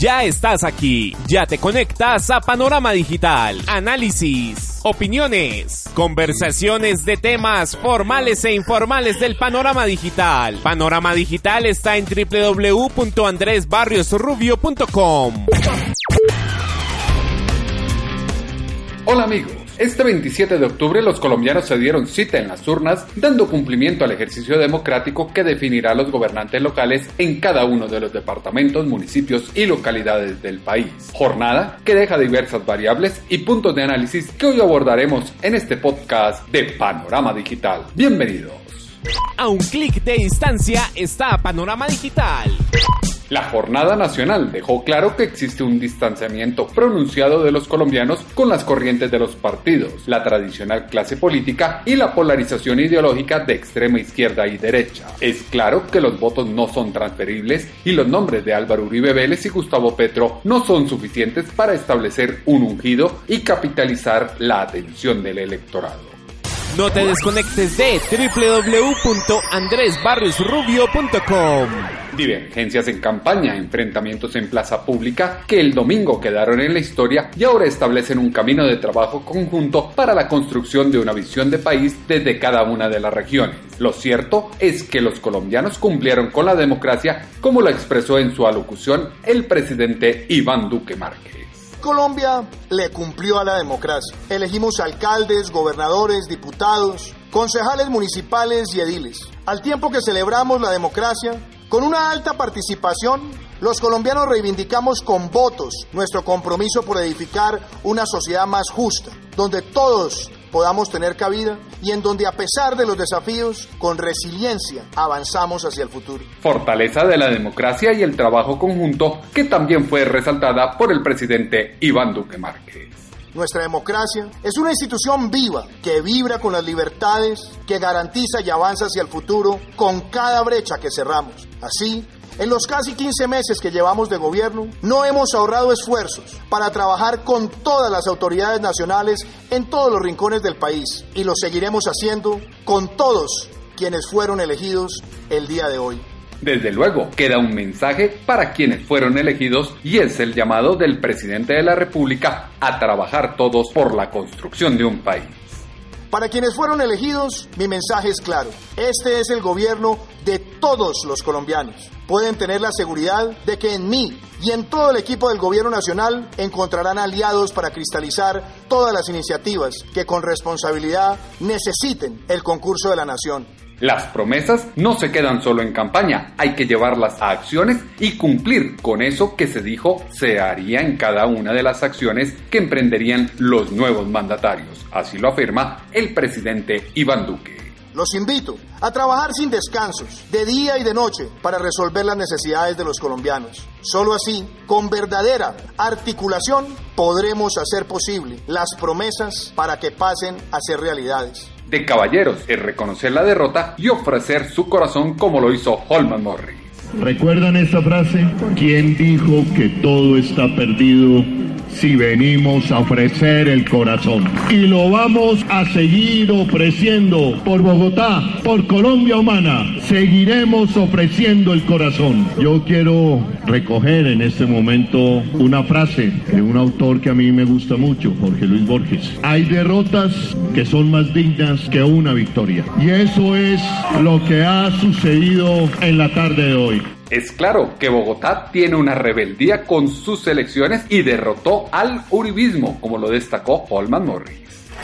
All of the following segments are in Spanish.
Ya estás aquí, ya te conectas a Panorama Digital, análisis, opiniones, conversaciones de temas formales e informales del panorama digital. Panorama Digital está en www.andresbarriosrubio.com. Hola amigos. Este 27 de octubre los colombianos se dieron cita en las urnas dando cumplimiento al ejercicio democrático que definirá a los gobernantes locales en cada uno de los departamentos, municipios y localidades del país. Jornada que deja diversas variables y puntos de análisis que hoy abordaremos en este podcast de Panorama Digital. Bienvenidos. A un clic de distancia está Panorama Digital. La jornada nacional dejó claro que existe un distanciamiento pronunciado de los colombianos con las corrientes de los partidos, la tradicional clase política y la polarización ideológica de extrema izquierda y derecha. Es claro que los votos no son transferibles y los nombres de Álvaro Uribe Vélez y Gustavo Petro no son suficientes para establecer un ungido y capitalizar la atención del electorado. No te desconectes de www.andresbarriosrubio.com. Divergencias en campaña, enfrentamientos en plaza pública que el domingo quedaron en la historia y ahora establecen un camino de trabajo conjunto para la construcción de una visión de país desde cada una de las regiones. Lo cierto es que los colombianos cumplieron con la democracia como lo expresó en su alocución el presidente Iván Duque Márquez. Colombia le cumplió a la democracia. Elegimos alcaldes, gobernadores, diputados, concejales municipales y ediles. Al tiempo que celebramos la democracia, con una alta participación, los colombianos reivindicamos con votos nuestro compromiso por edificar una sociedad más justa, donde todos podamos tener cabida y en donde a pesar de los desafíos, con resiliencia avanzamos hacia el futuro. Fortaleza de la democracia y el trabajo conjunto que también fue resaltada por el presidente Iván Duque Márquez. Nuestra democracia es una institución viva que vibra con las libertades, que garantiza y avanza hacia el futuro con cada brecha que cerramos. Así, en los casi 15 meses que llevamos de gobierno, no hemos ahorrado esfuerzos para trabajar con todas las autoridades nacionales en todos los rincones del país y lo seguiremos haciendo con todos quienes fueron elegidos el día de hoy. Desde luego, queda un mensaje para quienes fueron elegidos y es el llamado del presidente de la República a trabajar todos por la construcción de un país. Para quienes fueron elegidos, mi mensaje es claro. Este es el gobierno de todos los colombianos. Pueden tener la seguridad de que en mí y en todo el equipo del gobierno nacional encontrarán aliados para cristalizar todas las iniciativas que con responsabilidad necesiten el concurso de la nación. Las promesas no se quedan solo en campaña, hay que llevarlas a acciones y cumplir con eso que se dijo se haría en cada una de las acciones que emprenderían los nuevos mandatarios. Así lo afirma el presidente Iván Duque. Los invito a trabajar sin descansos, de día y de noche, para resolver las necesidades de los colombianos. Solo así, con verdadera articulación, podremos hacer posible las promesas para que pasen a ser realidades de caballeros es reconocer la derrota y ofrecer su corazón como lo hizo Holman Morris. ¿Recuerdan esta frase? ¿Quién dijo que todo está perdido si venimos a ofrecer el corazón. Y lo vamos a seguir ofreciendo por Bogotá, por Colombia Humana. Seguiremos ofreciendo el corazón. Yo quiero recoger en este momento una frase de un autor que a mí me gusta mucho, Jorge Luis Borges. Hay derrotas que son más dignas que una victoria. Y eso es lo que ha sucedido en la tarde de hoy. Es claro que Bogotá tiene una rebeldía con sus elecciones y derrotó al uribismo, como lo destacó Holman Morris.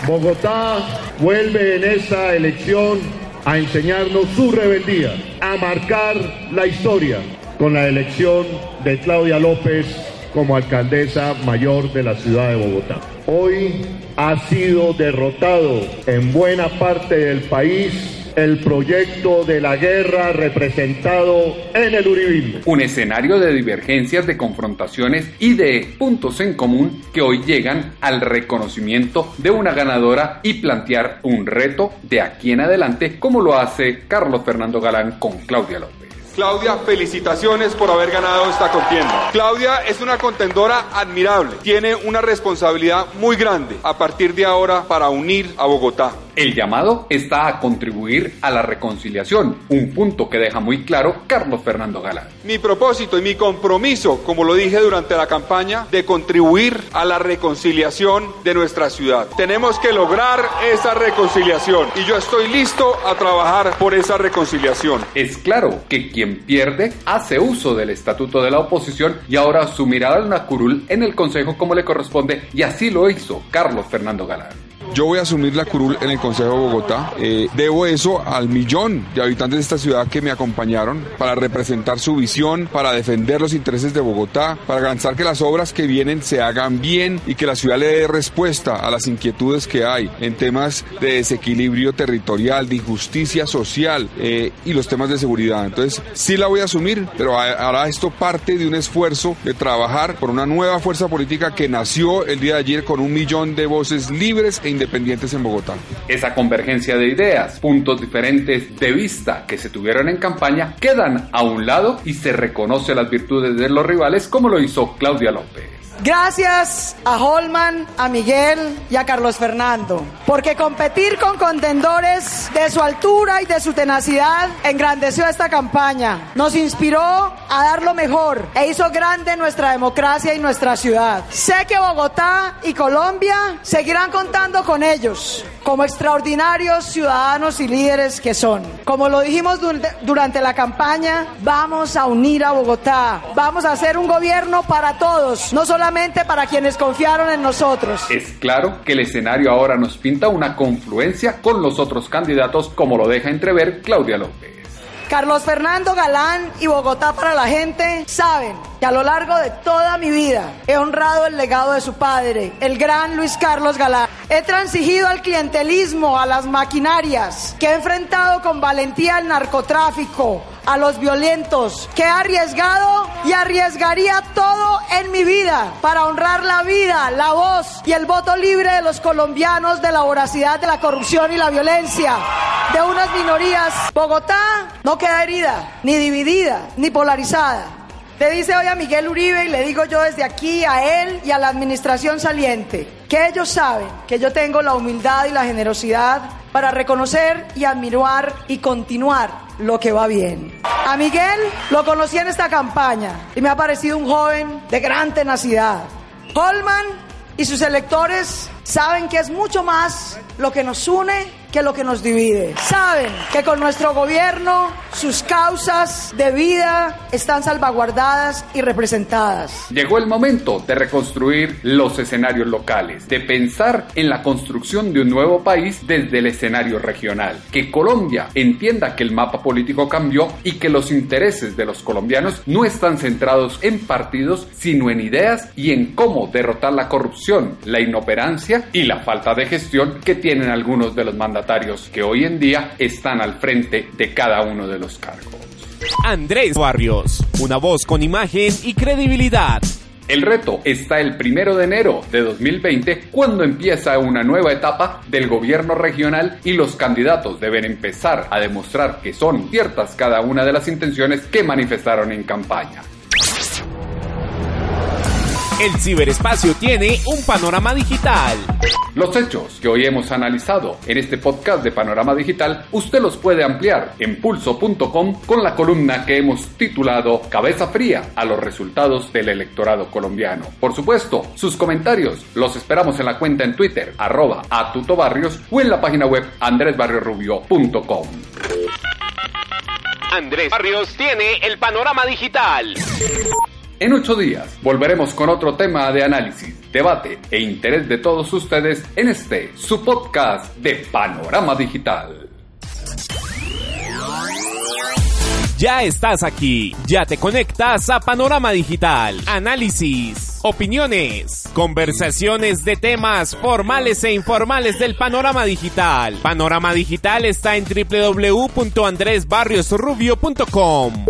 Bogotá vuelve en esa elección a enseñarnos su rebeldía, a marcar la historia con la elección de Claudia López como alcaldesa mayor de la ciudad de Bogotá. Hoy ha sido derrotado en buena parte del país el proyecto de la guerra representado en el uribismo. Un escenario de divergencias, de confrontaciones y de puntos en común que hoy llegan al reconocimiento de una ganadora y plantear un reto de aquí en adelante como lo hace Carlos Fernando Galán con Claudia López. Claudia, felicitaciones por haber ganado esta contienda. Claudia es una contendora admirable, tiene una responsabilidad muy grande a partir de ahora para unir a Bogotá El llamado está a contribuir a la reconciliación, un punto que deja muy claro Carlos Fernando Galán. Mi propósito y mi compromiso, como lo dije durante la campaña, de contribuir a la reconciliación de nuestra ciudad. Tenemos que lograr esa reconciliación y yo estoy listo a trabajar por esa reconciliación. Es claro que quien pierde hace uso del estatuto de la oposición y ahora asumirá una curul en el Consejo como le corresponde y así lo hizo Carlos Fernando Galán. Yo voy a asumir la curul en el Consejo de Bogotá. Eh, debo eso al millón de habitantes de esta ciudad que me acompañaron para representar su visión, para defender los intereses de Bogotá, para garantizar que las obras que vienen se hagan bien y que la ciudad le dé respuesta a las inquietudes que hay en temas de desequilibrio territorial, de injusticia social eh, y los temas de seguridad. Entonces, sí la voy a asumir, pero hará esto parte de un esfuerzo de trabajar por una nueva fuerza política que nació el día de ayer con un millón de voces libres e independientes en Bogotá. Esa convergencia de ideas, puntos diferentes de vista que se tuvieron en campaña, quedan a un lado y se reconoce las virtudes de los rivales como lo hizo Claudia López. Gracias a Holman, a Miguel y a Carlos Fernando, porque competir con contendores de su altura y de su tenacidad engrandeció esta campaña, nos inspiró a dar lo mejor e hizo grande nuestra democracia y nuestra ciudad. Sé que Bogotá y Colombia seguirán contando con ellos como extraordinarios ciudadanos y líderes que son. Como lo dijimos durante la campaña, vamos a unir a Bogotá, vamos a hacer un gobierno para todos, no solamente para quienes confiaron en nosotros. Es claro que el escenario ahora nos pinta una confluencia con los otros candidatos, como lo deja entrever Claudia López. Carlos Fernando Galán y Bogotá para la gente saben que a lo largo de toda mi vida he honrado el legado de su padre, el gran Luis Carlos Galán. He transigido al clientelismo, a las maquinarias, que he enfrentado con valentía el narcotráfico, a los violentos, que he arriesgado y arriesgaría todo en mi vida para honrar la vida, la voz y el voto libre de los colombianos de la voracidad de la corrupción y la violencia de unas minorías. Bogotá no queda herida, ni dividida, ni polarizada. Le dice hoy a Miguel Uribe y le digo yo desde aquí a él y a la administración saliente que ellos saben que yo tengo la humildad y la generosidad para reconocer y admirar y continuar lo que va bien. A Miguel lo conocí en esta campaña y me ha parecido un joven de gran tenacidad. Holman y sus electores saben que es mucho más lo que nos une que lo que nos divide. Saben que con nuestro gobierno sus causas de vida están salvaguardadas y representadas. Llegó el momento de reconstruir los escenarios locales, de pensar en la construcción de un nuevo país desde el escenario regional, que Colombia entienda que el mapa político cambió y que los intereses de los colombianos no están centrados en partidos, sino en ideas y en cómo derrotar la corrupción, la inoperancia y la falta de gestión que tienen algunos de los mandatarios que hoy en día están al frente de cada uno de los cargos. Andrés Barrios, una voz con imagen y credibilidad. El reto está el primero de enero de 2020 cuando empieza una nueva etapa del gobierno regional y los candidatos deben empezar a demostrar que son ciertas cada una de las intenciones que manifestaron en campaña. El ciberespacio tiene un panorama digital. Los hechos que hoy hemos analizado en este podcast de Panorama Digital, usted los puede ampliar en pulso.com con la columna que hemos titulado Cabeza fría a los resultados del electorado colombiano. Por supuesto, sus comentarios los esperamos en la cuenta en Twitter, arroba a tutobarrios o en la página web andresbarriorubio.com. Andrés Barrios tiene el panorama digital. En ocho días volveremos con otro tema de análisis, debate e interés de todos ustedes en este, su podcast de Panorama Digital. Ya estás aquí, ya te conectas a Panorama Digital. Análisis, opiniones, conversaciones de temas formales e informales del panorama digital. Panorama Digital está en www.andresbarriosrubio.com.